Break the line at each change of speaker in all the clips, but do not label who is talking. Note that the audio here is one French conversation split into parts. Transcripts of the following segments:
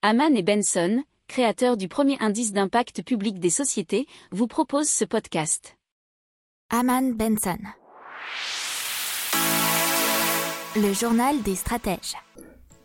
Haman et Benson, créateurs du premier indice d'impact public des sociétés, vous proposent ce podcast.
Haman Benson. Le journal des stratèges.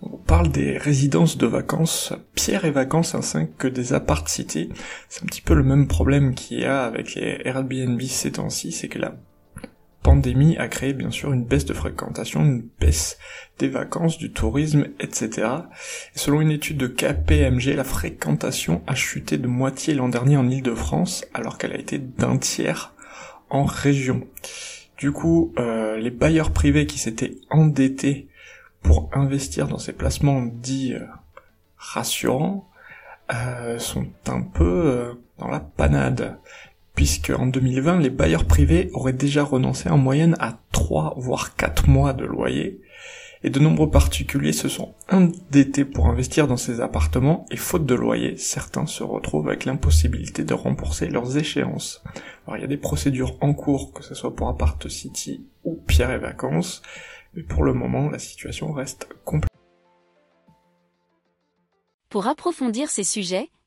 On parle des résidences de vacances, Pierre et Vacances ainsi que des appart cités. C'est un petit peu le même problème qu'il y a avec les Airbnb ces temps-ci, c'est que la pandémie a créé bien sûr une baisse de fréquentation, une baisse des vacances, du tourisme, etc. Et selon une étude de KPMG, la fréquentation a chuté de moitié l'an dernier en Ile-de-France, alors qu'elle a été d'un tiers en région. Du coup, euh, les bailleurs privés qui s'étaient endettés pour investir dans ces placements dits euh, rassurants euh, sont un peu dans la panade puisque en 2020, les bailleurs privés auraient déjà renoncé en moyenne à 3 voire 4 mois de loyer, et de nombreux particuliers se sont endettés pour investir dans ces appartements, et faute de loyer, certains se retrouvent avec l'impossibilité de rembourser leurs échéances. Alors il y a des procédures en cours, que ce soit pour Apart City ou Pierre et Vacances, mais pour le moment, la situation reste complexe.
Pour approfondir ces sujets,